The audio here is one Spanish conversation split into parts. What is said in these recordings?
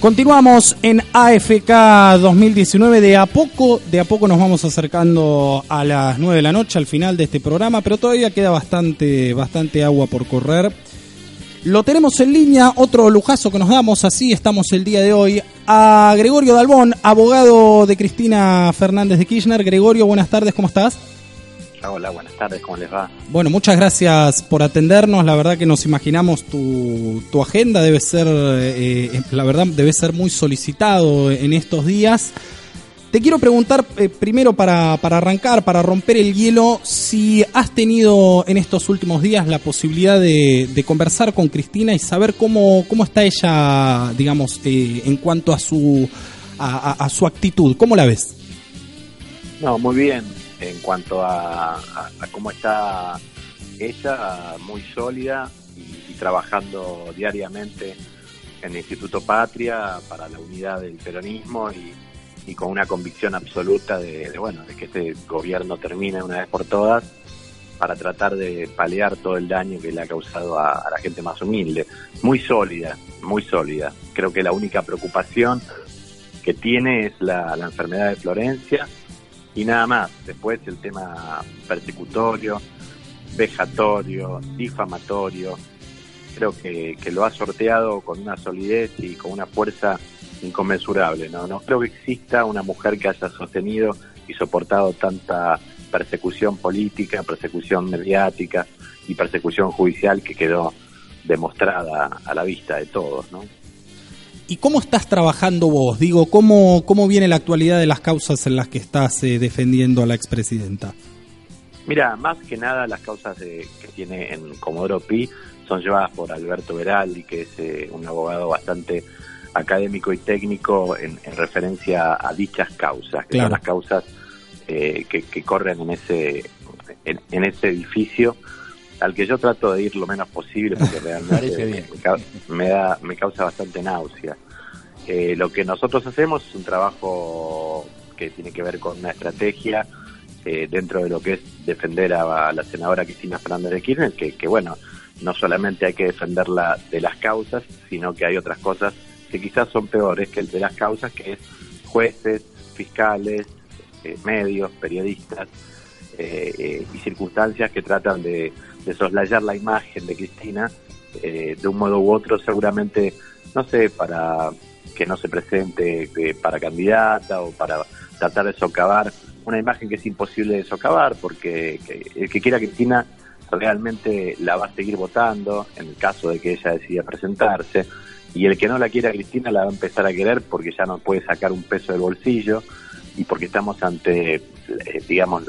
Continuamos en AFK 2019. De a poco, de a poco nos vamos acercando a las 9 de la noche al final de este programa, pero todavía queda bastante, bastante agua por correr. Lo tenemos en línea, otro lujazo que nos damos, así estamos el día de hoy, a Gregorio Dalbón, abogado de Cristina Fernández de Kirchner. Gregorio, buenas tardes, ¿cómo estás? Hola, buenas tardes, ¿cómo les va? Bueno, muchas gracias por atendernos. La verdad que nos imaginamos tu, tu agenda debe ser, eh, eh, la verdad, debe ser muy solicitado en estos días. Te quiero preguntar eh, primero para, para arrancar, para romper el hielo, si has tenido en estos últimos días la posibilidad de, de conversar con Cristina y saber cómo, cómo está ella, digamos, en cuanto a su, a, a, a su actitud. ¿Cómo la ves? No, muy bien en cuanto a, cómo está ella, muy sólida y, trabajando diariamente en el Instituto Patria para la unidad del peronismo y, con una convicción absoluta de, bueno de que este gobierno termine una vez por todas para tratar de paliar todo el daño que le ha causado a, la gente más humilde. Muy sólida, muy sólida. Creo que la única preocupación que tiene es la enfermedad de Florencia y nada más. Después el tema persecutorio, vejatorio, difamatorio, creo que, lo ha sorteado con una solidez y con una fuerza inconmensurable. ¿no? no creo que exista una mujer que haya sostenido y soportado tanta persecución política, persecución mediática y persecución judicial que quedó demostrada a la vista de todos, ¿no? ¿Y cómo estás trabajando vos? Digo, ¿cómo, cómo viene la actualidad de las causas en las que estás eh, defendiendo a la expresidenta? Mira, más que nada las causas que tiene en Comodoro Pi son llevadas por Alberto Veraldi, que es eh, un abogado bastante académico y técnico en, referencia a dichas causas, que son las causas eh, que, corren en ese, en, ese edificio al que yo trato de ir lo menos posible porque realmente me, da, me causa bastante náusea. Eh, lo que nosotros hacemos es un trabajo que tiene que ver con una estrategia eh, dentro de lo que es defender a, la senadora Cristina Fernández de Kirchner, que, que bueno, no solamente hay que defenderla de las causas, sino que hay otras cosas que quizás son peores que el de las causas, que es jueces, fiscales, eh, medios, periodistas y circunstancias que tratan de de soslayar la imagen de Cristina eh, de un modo u otro, seguramente, no sé, para que no se presente eh, para candidata o para tratar de socavar una imagen que es imposible de socavar, porque el que quiera Cristina realmente la va a seguir votando en el caso de que ella decida presentarse, y el que no la quiera Cristina la va a empezar a querer porque ya no puede sacar un peso del bolsillo y porque estamos ante, eh, digamos,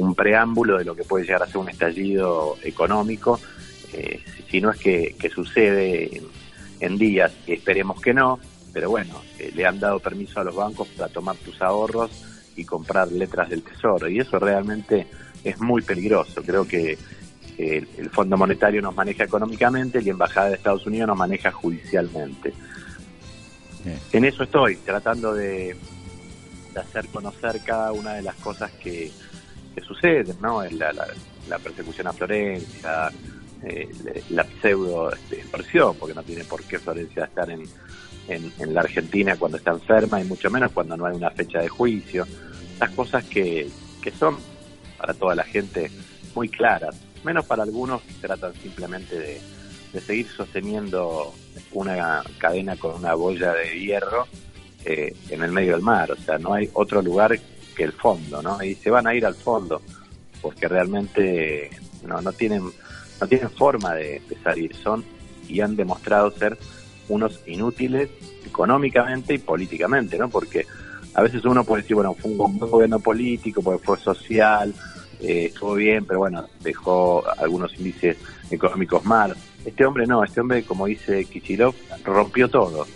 un preámbulo de lo que puede llegar a ser un estallido económico, eh, si no es que, sucede en, días, esperemos que no, pero bueno, eh, le han dado permiso a los bancos para tomar tus ahorros y comprar letras del tesoro, y eso realmente es muy peligroso. Creo que el, Fondo Monetario nos maneja económicamente y la Embajada de Estados Unidos nos maneja judicialmente. En eso estoy, tratando de hacer conocer cada una de las cosas que, que suceden, ¿no? La, la, persecución a Florencia, eh, la pseudo extorsión, porque no tiene por qué Florencia estar en, en, la Argentina cuando está enferma y mucho menos cuando no hay una fecha de juicio. Las cosas que, que son para toda la gente muy claras, menos para algunos que tratan simplemente de, de seguir sosteniendo una cadena con una boya de hierro eh, en el medio del mar. O sea, no hay otro lugar el fondo, ¿no? Y se van a ir al fondo porque realmente no, no tienen no tienen forma de, salir, son y han demostrado ser unos inútiles económicamente y políticamente, ¿no? Porque a veces uno puede decir, bueno, fue un gobierno político, porque fue social, eh, estuvo bien, pero bueno, dejó algunos índices económicos mal. Este hombre no, este hombre, como dice Kichilov, rompió todo.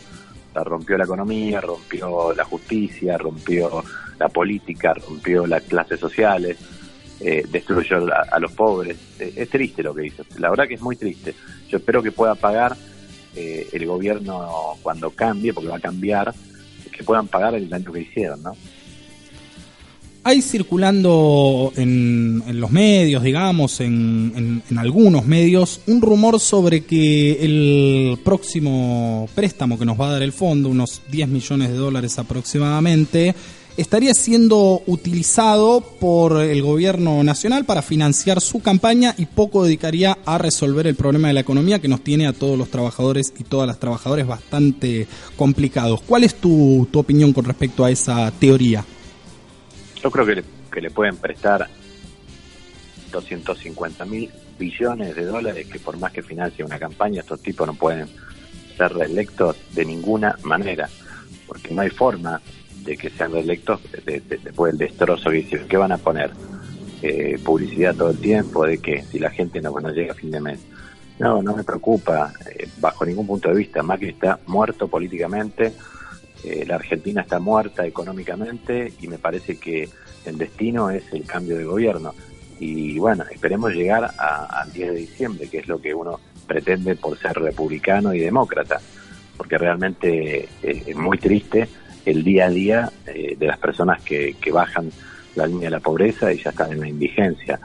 Rompió la economía, rompió la justicia, rompió la política, rompió las clases sociales, eh, destruyó a, los pobres. Eh, es triste lo que dice, la verdad que es muy triste. Yo espero que pueda pagar eh, el gobierno cuando cambie, porque va a cambiar, que puedan pagar el daño que hicieron, ¿no? Hay circulando en, los medios, digamos, en, algunos medios, un rumor sobre que el próximo préstamo que nos va a dar el fondo, unos 10 millones de dólares aproximadamente, estaría siendo utilizado por el gobierno nacional para financiar su campaña y poco dedicaría a resolver el problema de la economía que nos tiene a todos los trabajadores y todas las trabajadoras bastante complicados. ¿Cuál es tu, tu opinión con respecto a esa teoría? Yo creo que le, que le pueden prestar 250 mil billones de dólares que por más que financie una campaña, estos tipos no pueden ser reelectos de ninguna manera, porque no hay forma de que sean reelectos después del destrozo que hicieron. ¿Qué van a poner? Eh, publicidad todo el tiempo de que si la gente no, no llega a fin de mes. No, no me preocupa, eh, bajo ningún punto de vista. Macri está muerto políticamente, eh, la Argentina está muerta económicamente y me parece que el destino es el cambio de gobierno. Y bueno, esperemos llegar al 10 de diciembre, que es lo que uno pretende por ser republicano y demócrata, porque realmente es muy triste el día a día eh, de las personas que, que, bajan la línea de la pobreza y ya están en la indigencia.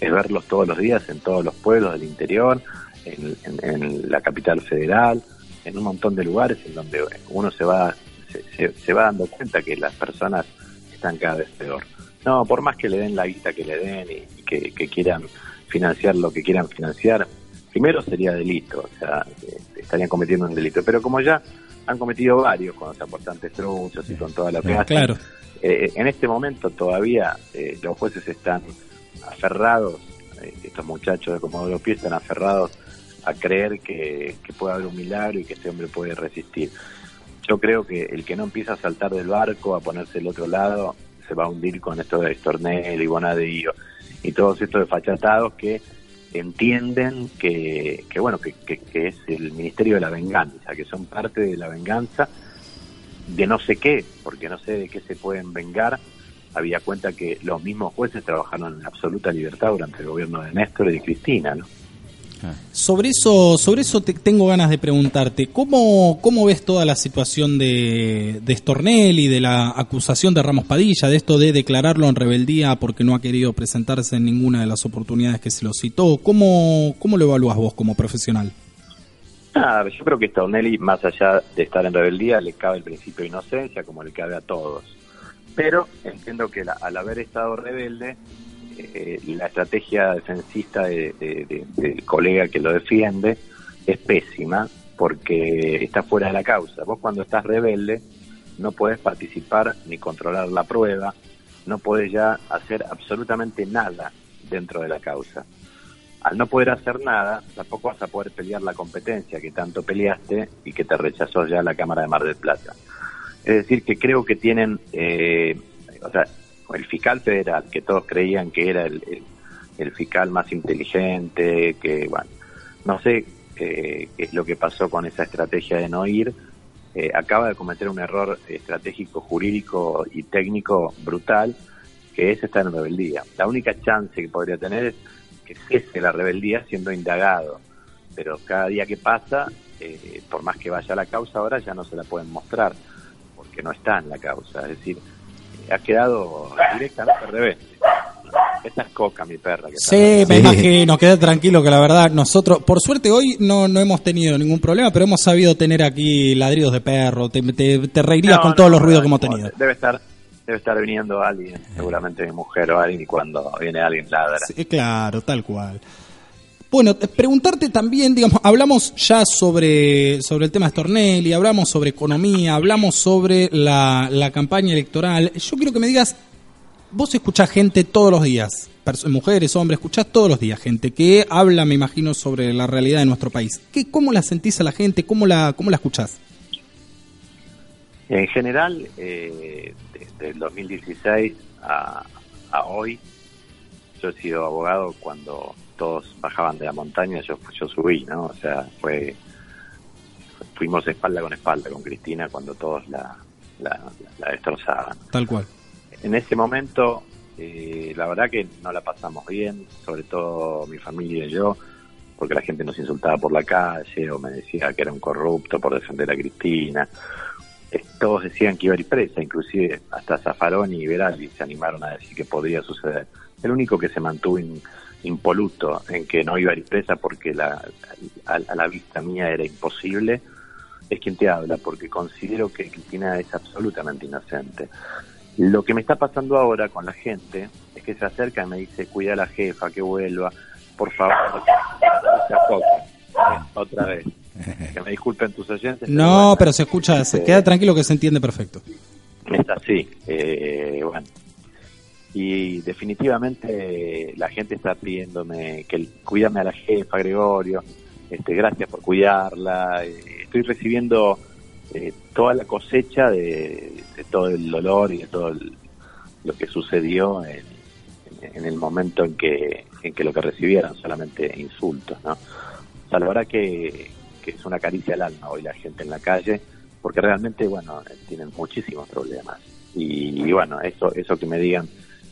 Es, verlos todos los días en todos los pueblos del interior, en, la capital federal, en un montón de lugares en donde uno se va, se, va dando cuenta que las personas están cada vez peor. No, por más que le den la guita que le den y que, que quieran financiar lo que quieran financiar, primero sería delito, o sea, eh, estarían cometiendo un delito. Pero como ya han cometido varios con los aportantes truchos y con toda la pena. Claro. Eh, en este momento todavía eh, los jueces están aferrados, eh, estos muchachos de Comodoro Pi están aferrados a creer que, puede haber un milagro y que este hombre puede resistir. Yo creo que el que no empieza a saltar del barco, a ponerse del otro lado, se va a hundir con esto de Estornel y Bonadío y todos estos desfachatados que entienden que, que bueno que, que, es el Ministerio de la Venganza, que son parte de la venganza de no sé qué, porque no sé de qué se pueden vengar. Había cuenta que los mismos jueces trabajaron en absoluta libertad durante el gobierno de Néstor y de Cristina, ¿no? Sobre eso, sobre eso te, tengo ganas de preguntarte, ¿cómo, cómo ves toda la situación de, de Stornelli, de la acusación de Ramos Padilla, de esto de declararlo en rebeldía porque no ha querido presentarse en ninguna de las oportunidades que se lo citó? ¿Cómo, cómo lo evalúas vos como profesional? Ah, yo creo que Stornelli, más allá de estar en rebeldía, le cabe el principio de inocencia, como le cabe a todos. Pero entiendo que al haber estado rebelde, eh, la estrategia defensista del colega que lo defiende es pésima porque está fuera de la causa. Vos cuando estás rebelde no puedes participar ni controlar la prueba, no puedes ya hacer absolutamente nada dentro de la causa. Al no poder hacer nada, tampoco vas a poder pelear la competencia que tanto peleaste y que te rechazó ya la Cámara de Mar del Plata. Es decir, que creo que tienen, eh, o sea, el fiscal federal, que todos creían que era el, fiscal más inteligente, que, bueno, no sé eh, qué es lo que pasó con esa estrategia de no ir, eh, acaba de cometer un error estratégico, jurídico y técnico brutal, que es estar en rebeldía. La única chance que podría tener es que cese la rebeldía siendo indagado, pero cada día que pasa, eh, por más que vaya la causa ahora, ya no se la pueden mostrar, porque no está en la causa. Es decir, ha quedado directamente al revés. Esta es Coca, mi perra. Que sí, me imagino, queda tranquilo que la verdad, nosotros, por suerte hoy no, no hemos tenido ningún problema, pero hemos sabido tener aquí ladridos de perro, te, te, reirías con todos los ruidos que hemos tenido. Debe estar debe estar viniendo alguien, seguramente mi mujer o alguien, y cuando viene alguien ladra. Sí, claro, tal cual. Bueno, preguntarte también, digamos, hablamos ya sobre, sobre el tema de Stornelli, hablamos sobre economía, hablamos sobre la, la campaña electoral. Yo quiero que me digas, vos escuchás gente todos los días, mujeres, hombres, escuchás todos los días gente que habla, me imagino, sobre la realidad de nuestro país. ¿Qué, ¿Cómo la sentís a la gente? ¿Cómo la, cómo la escuchás? En general, eh, desde el 2016 a, a hoy, yo he sido abogado cuando todos bajaban de la montaña, yo, yo subí, ¿no? O sea, fue fuimos espalda con espalda con Cristina cuando todos la, la, destrozaban. Tal cual. En ese momento, eh, la verdad que no la pasamos bien, sobre todo mi familia y yo, porque la gente nos insultaba por la calle o me decía que era un corrupto por defender a Cristina. todos decían que iba a ir presa, inclusive hasta Zafaroni y Veraldi se animaron a decir que podría suceder. El único que se mantuvo impoluto en que no iba a ir presa porque la, a, la vista mía era imposible, es quien te habla, porque considero que Cristina es absolutamente inocente. Lo que me está pasando ahora con la gente es que se acerca y me dice, cuida a la jefa, que vuelva, por favor, se otra vez. Que me disculpen tus oyentes. No, pero, se escucha, se queda tranquilo que se entiende perfecto. Es así, eh, bueno. Y definitivamente la gente está pidiéndome que cuídame a la jefa, Gregorio, este, gracias por cuidarla. Eh, estoy recibiendo eh, toda la cosecha de, todo el dolor y de todo lo que sucedió en, el momento en que, en que lo que recibieron solamente insultos, ¿no? O sea, la verdad que, que es una caricia al alma hoy la gente en la calle, porque realmente, bueno, tienen muchísimos problemas. Y, bueno, eso, eso que me digan,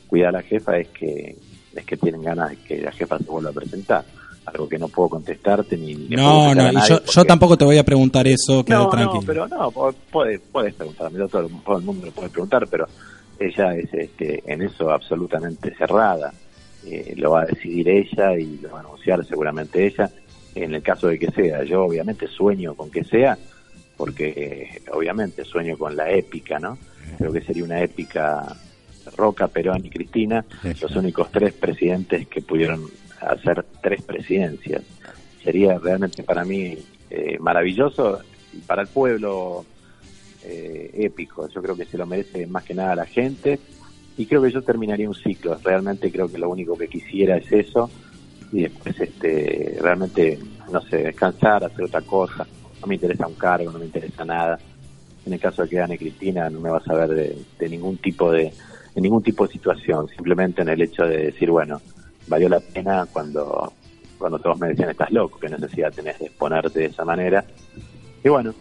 cuida a la jefa, es que, es que tienen ganas de que la jefa se vuelva a presentar. Algo que no puedo contestarte ni. no, no, yo, yo, tampoco te voy a preguntar eso, no, tranquilo. No, pero no, puedes, puedes preguntarme, todo, todo el mundo lo puede preguntar, pero ella es este, en eso absolutamente cerrada. Eh, lo va a decidir ella y lo va a anunciar seguramente ella en el caso de que sea. Yo obviamente sueño con que sea, porque eh, obviamente sueño con la épica, ¿no? Creo que sería una épica Roca, Perón y Cristina, los únicos tres presidentes que pudieron hacer tres presidencias. Sería realmente para mí eh, maravilloso y para el pueblo eh, épico. Yo creo que se lo merece más que nada la gente y creo que yo terminaría un ciclo. Realmente creo que lo único que quisiera es eso y después este realmente no sé descansar hacer otra cosa no me interesa un cargo no me interesa nada en el caso de que gane Cristina no me vas a ver de, ningún tipo de, ningún tipo de situación simplemente en el hecho de decir bueno valió la pena cuando cuando todos me decían estás loco qué necesidad tenés de exponerte de esa manera y bueno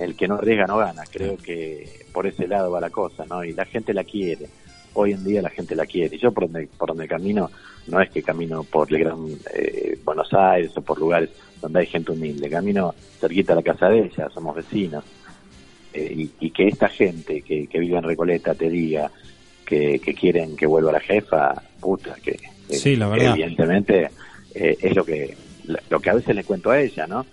el que no arriesga no gana. Creo que por ese lado va la cosa no y la gente la quiere. Hoy en día la gente la quiere. Y yo por donde, por donde camino, no es que camino por el gran eh, Buenos Aires o por lugares donde hay gente humilde, camino cerquita a la casa de ella, somos vecinos. Eh, y, que esta gente que, vive en Recoleta te diga que, quieren que vuelva la jefa, puta, que, sí, la verdad. evidentemente eh, es lo que lo que a veces le cuento a ella, ¿no?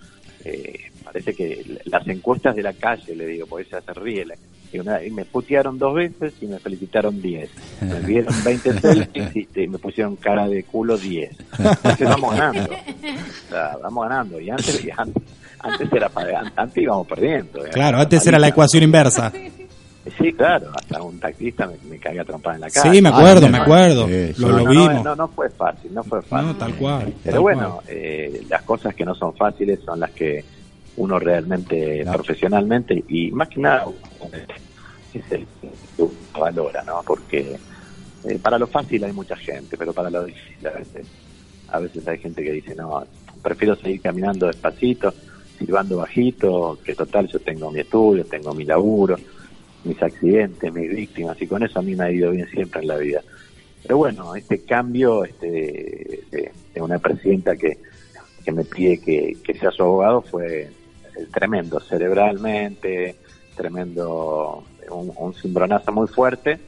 parece que las encuestas de la calle, le digo, porque ella se ríe, y, me putearon dos veces y me felicitaron diez. Me dieron 20 selfies y, me pusieron cara de culo diez. Entonces vamos ganando. vamos ganando. Y antes, antes, era antes íbamos perdiendo. Claro, antes era la ecuación inversa. Sí, claro, hasta un taxista me, me caía trompada en la cara. Sí, me acuerdo, me acuerdo. lo, no, vimos. No, no, fue fácil, no fue fácil. No, tal cual. Pero bueno, Eh, las cosas que no son fáciles son las que uno realmente profesionalmente y más que nada es el que valora, ¿no? Porque eh, para lo fácil hay mucha gente, pero para lo difícil a veces, a veces hay gente que dice, no, prefiero seguir caminando despacito, silbando bajito, que total yo tengo mi estudio, tengo mi laburo, mis accidentes, mis víctimas, y con eso a mí me ha ido bien siempre en la vida. Pero bueno, este cambio este, de, una presidenta que, que me pide que, que sea su abogado fue tremendo, cerebralmente, tremendo, un, un cimbronazo muy fuerte,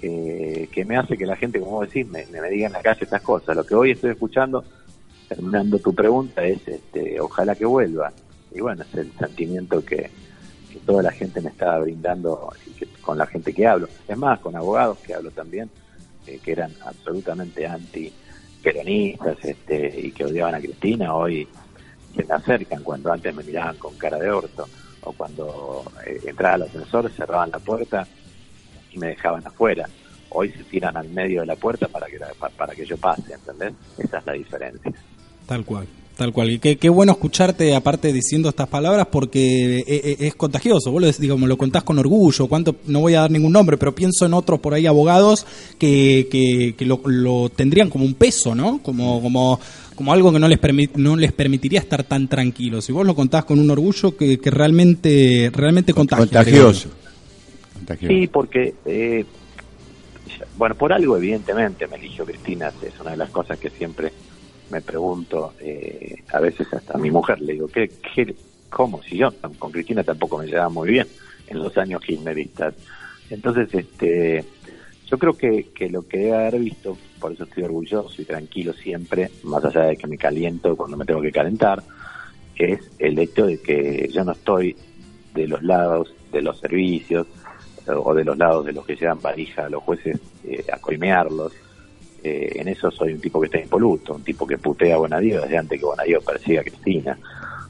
que me hace que la gente, como vos decís, me, me, diga en la calle estas cosas. Lo que hoy estoy escuchando, terminando tu pregunta, es este, ojalá que vuelva. Y bueno, es el sentimiento que, toda la gente me está brindando y que, con la gente que hablo. Es más, con abogados que hablo también, eh, que eran absolutamente anti peronistas este, y que odiaban a Cristina, hoy se me acercan cuando antes me miraban con cara de orto o cuando eh, entraba al ascensor cerraban la puerta y me dejaban afuera. Hoy se tiran al medio de la puerta para que, para que yo pase, ¿entendés? Esa es la diferencia. Tal cual. Tal cual. Y qué, qué, bueno escucharte, aparte, diciendo estas palabras, porque eh, eh, es, contagioso. Vos lo, digamos, lo contás con orgullo. ¿Cuánto? No voy a dar ningún nombre, pero pienso en otros por ahí abogados que, que, lo, lo, tendrían como un peso, ¿no? Como, como como algo que no les, no les permitiría estar tan tranquilos. Y vos lo contás con un orgullo que, que realmente, realmente contagia. Contagioso. Sí, porque, eh, bueno, por algo evidentemente me eligió Cristina, es una de las cosas que siempre me pregunto, eh, a veces hasta a mi mujer le digo, ¿qué, qué, ¿cómo? Si yo con Cristina tampoco me llevaba muy bien en los años kirchneristas. Entonces, este, yo creo que, que lo que debe haber visto, por eso estoy orgulloso y tranquilo siempre, más allá de que me caliento cuando me tengo que calentar, es el hecho de que yo no estoy de los lados de los servicios o de los lados de los que llevan varija a los jueces eh, a coimearlos. Eh, en eso soy un tipo que está impoluto, un tipo que putea a Bonadío desde antes que Bonadío persiga a Cristina.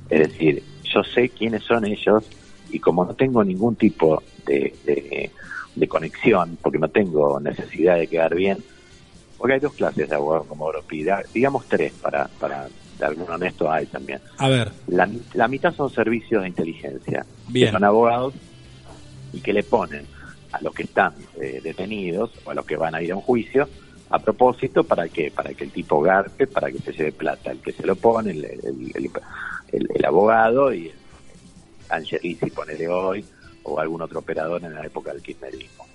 Es decir, yo sé quiénes son ellos y como no tengo ningún tipo de, de, conexión, porque no tengo necesidad de quedar bien, porque hay dos clases de abogados como Europida, digamos tres para, para de algún honesto hay también. A ver. La, la mitad son servicios de inteligencia, Bien. que son abogados y que le ponen a los que están eh, detenidos o a los que van a ir a un juicio a propósito para que para que el tipo garpe, para que se lleve plata, el que se lo pone, el, el, el, abogado y Angelisi ponele hoy o algún otro operador en la época del kirchnerismo.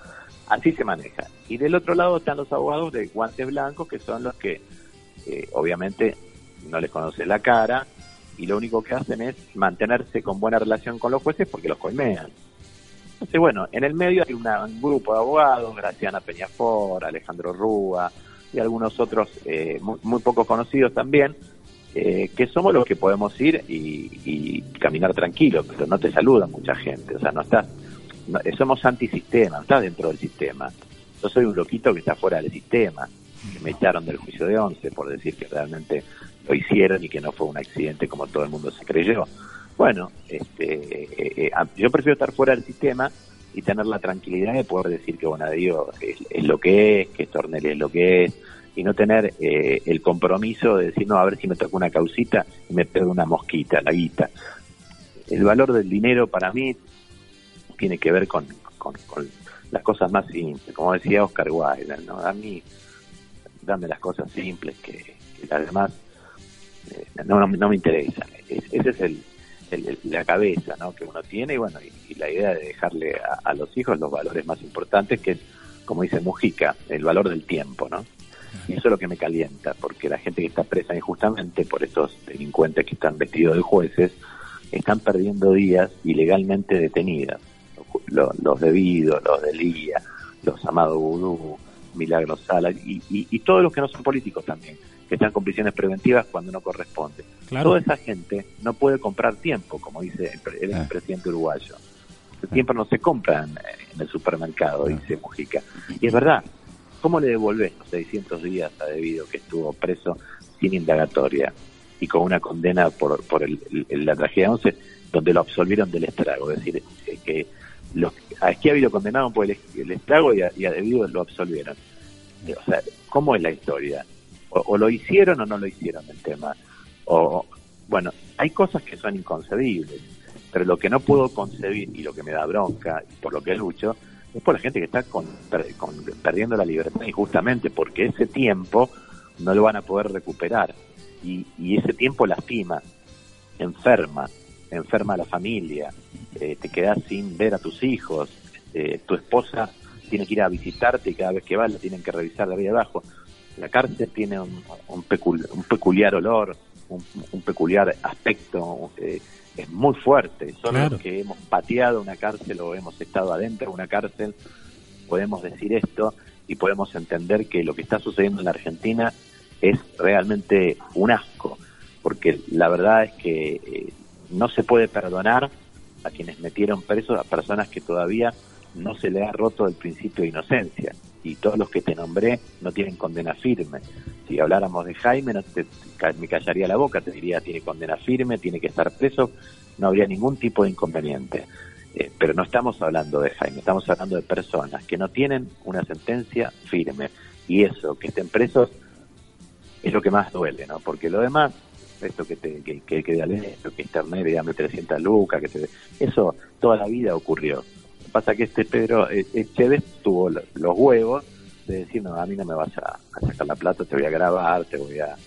Así se maneja. Y del otro lado están los abogados de guantes blancos, que son los que eh, obviamente no les conoce la cara y lo único que hacen es mantenerse con buena relación con los jueces porque los colmean. Entonces, bueno, en el medio hay un grupo de abogados, Graciana Peñafor, Alejandro Rúa y algunos otros eh, muy, poco conocidos también, eh, que somos los que podemos ir y, caminar tranquilos, pero no te saluda mucha gente, o sea, no estás, somos antisistema, no estás dentro del sistema. Yo soy un loquito que está fuera del sistema, que me echaron del juicio de once por decir que realmente lo hicieron y que no fue un accidente como todo el mundo se creyó. Bueno, este, eh, eh, yo prefiero estar fuera del sistema y tener la tranquilidad de poder decir que Bonadío es, es lo que es, que Stornelli es lo que es, y no tener eh, el compromiso de decir, no, a ver si me toca una causita y me pego una mosquita, la guita. El valor del dinero para mí tiene que ver con, las cosas más simples, como decía Oscar Wilde, ¿no? A mí, dame las cosas simples que, que las demás no, no, me interesa. ese es el, la cabeza ¿no? que uno tiene y bueno, y, la idea de dejarle a, los hijos los valores más importantes que es, como dice Mujica, el valor del tiempo, ¿no? Y eso es lo que me calienta, porque la gente que está presa injustamente por estos delincuentes que están vestidos de jueces, están perdiendo días ilegalmente detenidas. Los, los debidos, los de Lía, los amados Vudú, Milagros Salas y, y todos los que no son políticos también que están con prisiones preventivas cuando no corresponde. Toda esa gente no puede comprar tiempo, como dice el, ah. presidente uruguayo. El tiempo no se compra en, el supermercado, ah. dice Mujica. Y es verdad, ¿cómo le devolvés los 600 días a Debido que estuvo preso sin indagatoria y con una condena por, por el, la tragedia 11 donde lo absolvieron del estrago? Es decir, que los, a Esquiavi lo condenaron por el, estrago y a, y a Debido lo absolvieron. O sea, ¿cómo es la historia? o, lo hicieron o no lo hicieron el tema. O, bueno, hay cosas que son inconcebibles, pero lo que no puedo concebir y lo que me da bronca y por lo que lucho es por la gente que está con, perdiendo la libertad injustamente, porque ese tiempo no lo van a poder recuperar y ese tiempo lastima, enferma, enferma a la familia, eh, te quedas sin ver a tus hijos, eh, tu esposa tiene que ir a visitarte y cada vez que va la tienen que revisar de arriba abajo la cárcel tiene un, un, peculiar olor, un, peculiar aspecto, eh, es muy fuerte. Solo los que hemos pateado una cárcel o hemos estado adentro de una cárcel podemos decir esto y podemos entender que lo que está sucediendo en la Argentina es realmente un asco, porque la verdad es que eh, no se puede perdonar a quienes metieron presos a personas que todavía no se le ha roto el principio de inocencia y todos los que te nombré no tienen condena firme. Si habláramos de Jaime, no te, me callaría la boca, te diría tiene condena firme, tiene que estar preso, no habría ningún tipo de inconveniente. Eh, pero no estamos hablando de Jaime, estamos hablando de personas que no tienen una sentencia firme. Y eso, que estén presos, es lo que más duele, ¿no? Porque lo demás, esto que te que, que, que, esto, que internet, dame 300 lucas, que te, eso toda la vida ocurrió pasa que este Pedro Echeves tuvo los huevos de decir, no, a mí no me vas a, sacar la plata, te voy a grabar, te voy a,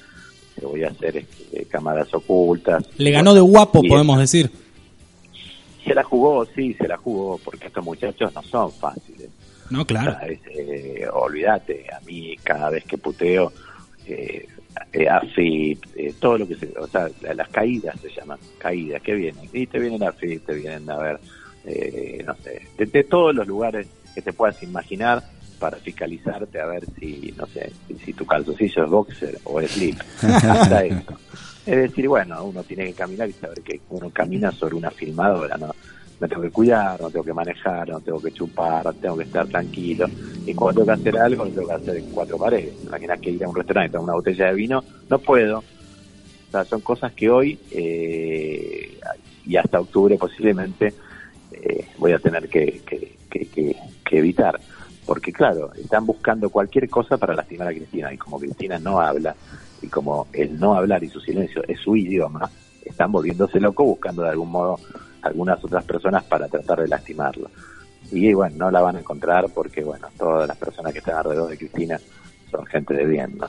te voy a hacer este, cámaras ocultas. Le ganó de guapo, podemos decir. Se la jugó, sí, se la jugó, porque estos muchachos no son fáciles. No, claro. Eh, olvídate, a mí cada vez que puteo, eh, eh, AFIP, eh, todo lo que se, o sea, las caídas se llaman, caídas, ¿qué vienen? Y te vienen AFIP, te vienen a ver, eh, no sé, de, todos los lugares que te puedas imaginar para fiscalizarte a ver si, no sé, si, tu calzoncillo es boxer o es slip. Hasta eso. Es decir, bueno, uno tiene que caminar y saber que uno camina sobre una filmadora, ¿no? Me tengo que cuidar, no tengo que manejar, no tengo que chupar, tengo que estar tranquilo. Y cuando tengo que hacer algo, lo tengo que hacer en cuatro paredes. Imaginas que ir a un restaurante tomar una botella de vino, no puedo. O sea, son cosas que hoy eh, y hasta octubre posiblemente eh, voy a tener que, que evitar. Porque claro, están buscando cualquier cosa para lastimar a Cristina. Y como Cristina no habla, y como el no hablar y su silencio es su idioma, están volviéndose loco buscando de algún modo algunas otras personas para tratar de lastimarlo. Y bueno, no la van a encontrar porque, bueno, todas las personas que están alrededor de Cristina son gente de bien, ¿no?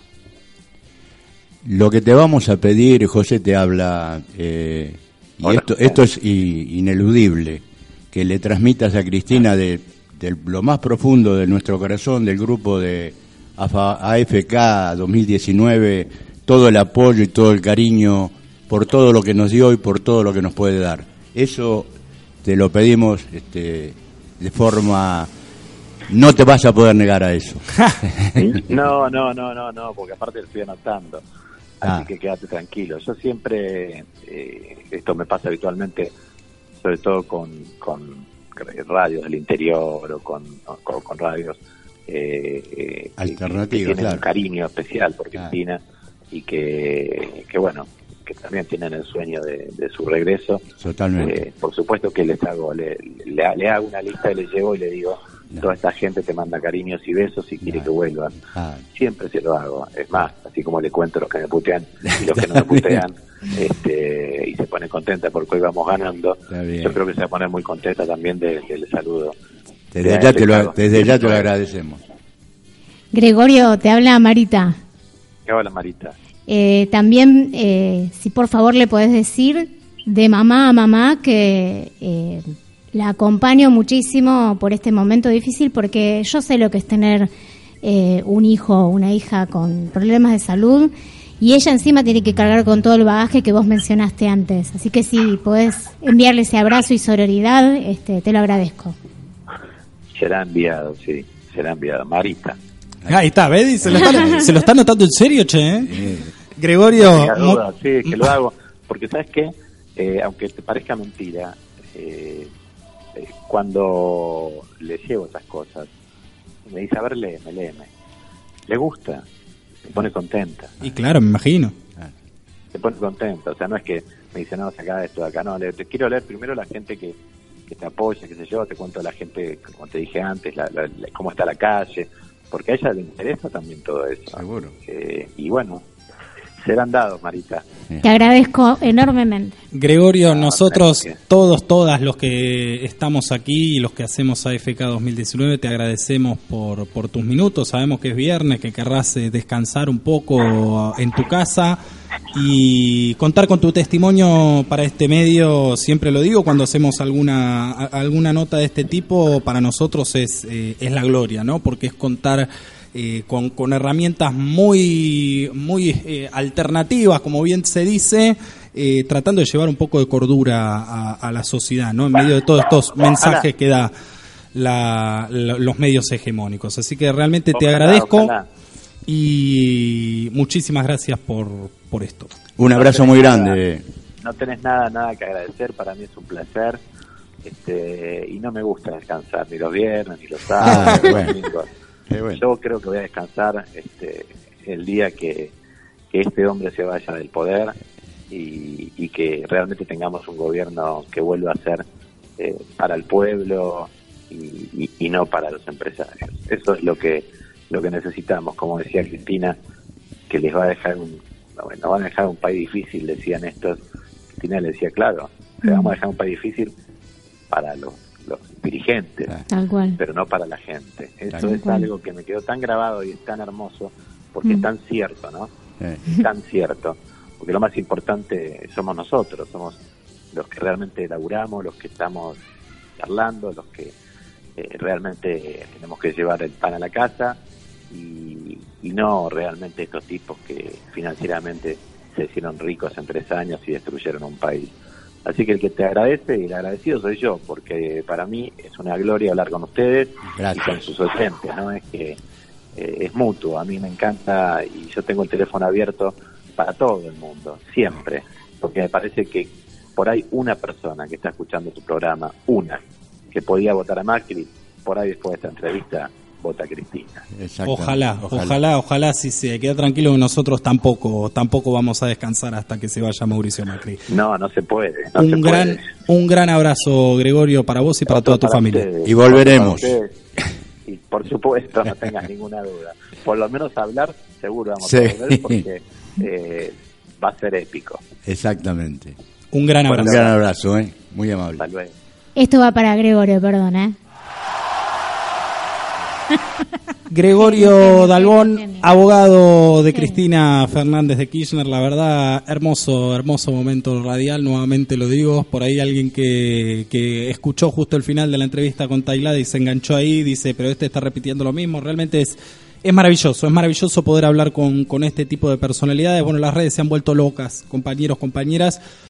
Lo que te vamos a pedir, José te habla, eh, y esto, esto es ineludible, que le transmitas a Cristina de, de lo más profundo de nuestro corazón, del grupo de AFK 2019 todo el apoyo y todo el cariño por todo lo que nos dio y por todo lo que nos puede dar. Eso te lo pedimos este, de forma... No te vas a poder negar a eso. no, no, no, no, no, porque aparte lo estoy anotando. Así ah. que quédate tranquilo. Yo siempre, eh, esto me pasa habitualmente, sobre todo con, con radios del interior o con, con radios eh, Alternativa, tienen un cariño especial por Cristina y que, que, bueno, que también tienen el sueño de, su regreso. Totalmente. Eh, por supuesto que les hago, le, le, hago una lista y les llevo y le digo, toda esta gente te manda cariños y besos y quiere que vuelvan. Ah. Siempre se lo hago. Es más, así como le cuento los que me putean y los que no me putean. este, y se pone contenta porque hoy vamos ganando. Yo creo que se va a poner muy contenta también del saludo desde, ya, te lo, desde ya te lo agradecemos. Gregorio, te habla Marita. ¿Qué habla Marita? Eh, también, eh, si por favor le podés decir de mamá a mamá que eh, la acompaño muchísimo por este momento difícil porque yo sé lo que es tener un hijo o una hija con problemas de salud y ella encima tiene que cargar con todo el bagaje que vos mencionaste antes. Así que si podés enviarle ese abrazo y sororidad, este, te lo agradezco. Será enviado, sí, será enviado. Marita. Ahí está, ¿ves? Se lo está, se lo está notando en serio, che. ¿eh? Gregorio. sí, que lo hago. Porque, ¿sabes qué? Eh, aunque te parezca mentira, eh, cuando le llevo esas cosas, me dice, a ver, léeme, léeme. Le gusta, se pone contenta. Y claro, me imagino. Se pone contenta, o sea, no es que me dice, no, saca esto de acá, no, le, te quiero leer primero la gente que, que te apoya, que se yo, te cuento a la gente, como te dije antes, cómo está la calle, porque a ella le interesa también todo eso. Seguro. Eh, y bueno, serán dados, Marita. Te agradezco enormemente. Gregorio, nosotros, todos, todas los que estamos aquí y los que hacemos AFK 2019, te agradecemos por, por tus minutos. Sabemos que es viernes, que querrás eh, descansar un poco en tu casa y contar con tu testimonio para este medio, siempre lo digo, cuando hacemos alguna, alguna nota de este tipo, para nosotros es, eh, es la gloria, ¿no? Porque es contar eh, con, con, herramientas muy, muy eh, alternativas, como bien se dice, tratando de llevar un poco de cordura a, la sociedad, ¿no? En medio de todos estos mensajes que da la, los medios hegemónicos. Así que realmente te agradezco. Y muchísimas gracias por, por esto. Un abrazo muy grande. no tenés nada, nada que agradecer, para mí es un placer. Este, y no me gusta descansar ni los viernes, ni los sábados, ni los domingos. Yo creo que voy a descansar este, el día que, este hombre se vaya del poder y, que realmente tengamos un gobierno que vuelva a ser eh, para el pueblo y, y, no para los empresarios. Eso es lo que lo que necesitamos, como decía Cristina, que les va a dejar un, no, van a dejar un país difícil, decían estos. Cristina le decía, claro, le vamos a dejar un país difícil para los, dirigentes, pero no para la gente. Eso es algo que me quedó tan grabado y es tan hermoso, porque es mm. tan cierto, ¿no? Es tan cierto, porque lo más importante somos nosotros, somos los que realmente laburamos, los que estamos charlando, los que eh, realmente tenemos que llevar el pan a la casa y, y no realmente estos tipos que financieramente se hicieron ricos en tres años y destruyeron un país. Así que el que te agradece y el agradecido soy yo, porque para mí es una gloria hablar con ustedes y con sus oyentes, ¿no? Es que eh, es mutuo, a mí me encanta y yo tengo el teléfono abierto para todo el mundo, siempre, porque me parece que por ahí una persona que está escuchando tu programa, una, que podía votar a Macri, por ahí después de esta entrevista vota Cristina. Ojalá, ojalá, ojalá, sí se queda tranquilo que nosotros tampoco, tampoco vamos a descansar hasta que se vaya Mauricio Macri. No, no se puede. un gran, un gran abrazo, Gregorio, para vos y para toda tu familia. y volveremos. Y por supuesto, no tengas ninguna duda. Por lo menos hablar, seguro vamos a volver porque eh, va a ser épico. Exactamente. Un gran abrazo. un gran abrazo, ¿eh? muy amable. Esto va para Gregorio, perdón, ¿eh? Gregorio Dalbón, abogado de Cristina Fernández de Kirchner, la verdad, hermoso, hermoso momento radial, nuevamente lo digo, por ahí alguien que, que escuchó justo el final de la entrevista con Tailada y se enganchó ahí, dice, pero este está repitiendo lo mismo, realmente es, es maravilloso, es maravilloso poder hablar con, con este tipo de personalidades, bueno, las redes se han vuelto locas, compañeros, compañeras,